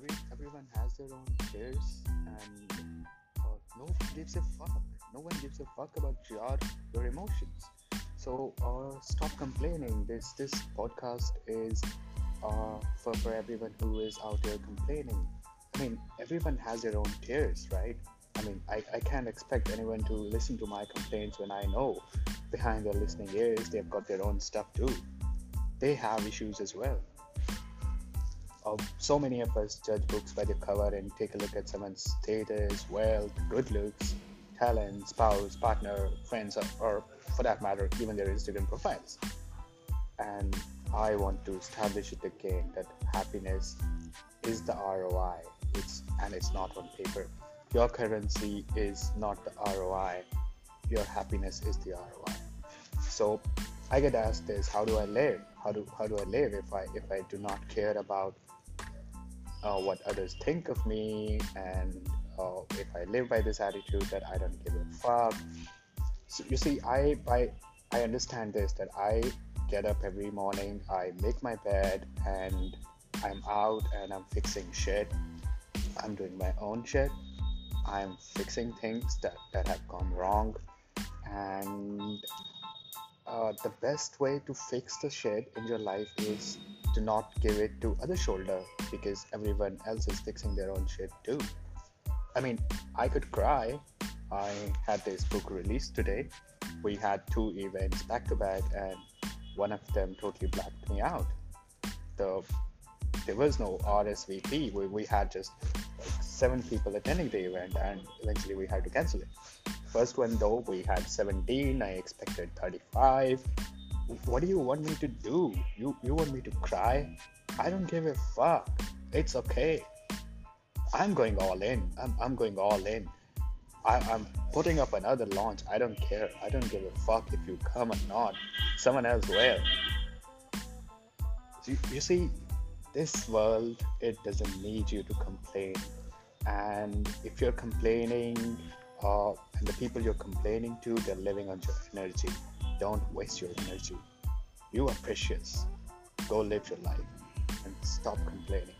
every everyone has their own fears, and uh, no one gives a fuck. No one gives a fuck about your your emotions. So uh, stop complaining. This this podcast is uh, for for everyone who is out there complaining. I mean, everyone has their own tears, right? I mean, I, I can't expect anyone to listen to my complaints when I know behind their listening ears they've got their own stuff too. They have issues as well. Uh, so many of us judge books by the cover and take a look at someone's status, wealth, good looks, talent, spouse, partner, friends, or, or for that matter, even their Instagram profiles. And I want to establish it again that happiness is the ROI. It's and it's not on paper. Your currency is not the ROI. Your happiness is the ROI. So I get asked this: How do I live? How do how do I live if I if I do not care about uh, what others think of me and uh, if I live by this attitude that I don't give a fuck. So you see, I I I understand this that I get up every morning, I make my bed, and I'm out and I'm fixing shit. I'm doing my own shit. I'm fixing things that, that have gone wrong. And uh, the best way to fix the shit in your life is to not give it to other shoulder because everyone else is fixing their own shit too. I mean, I could cry. I had this book released today. We had two events back to back, and one of them totally blacked me out. The there was no RSVP. We, we had just like seven people attending the event, and eventually we had to cancel it. First one though, we had 17. I expected 35. What do you want me to do? You you want me to cry? I don't give a fuck. It's okay. I'm going all in. I'm, I'm going all in. I, I'm putting up another launch. I don't care. I don't give a fuck if you come or not. Someone else will. You, you see, this world, it doesn't need you to complain. And if you're complaining, uh, and the people you're complaining to, they're living on your energy. Don't waste your energy. You are precious. Go live your life and stop complaining.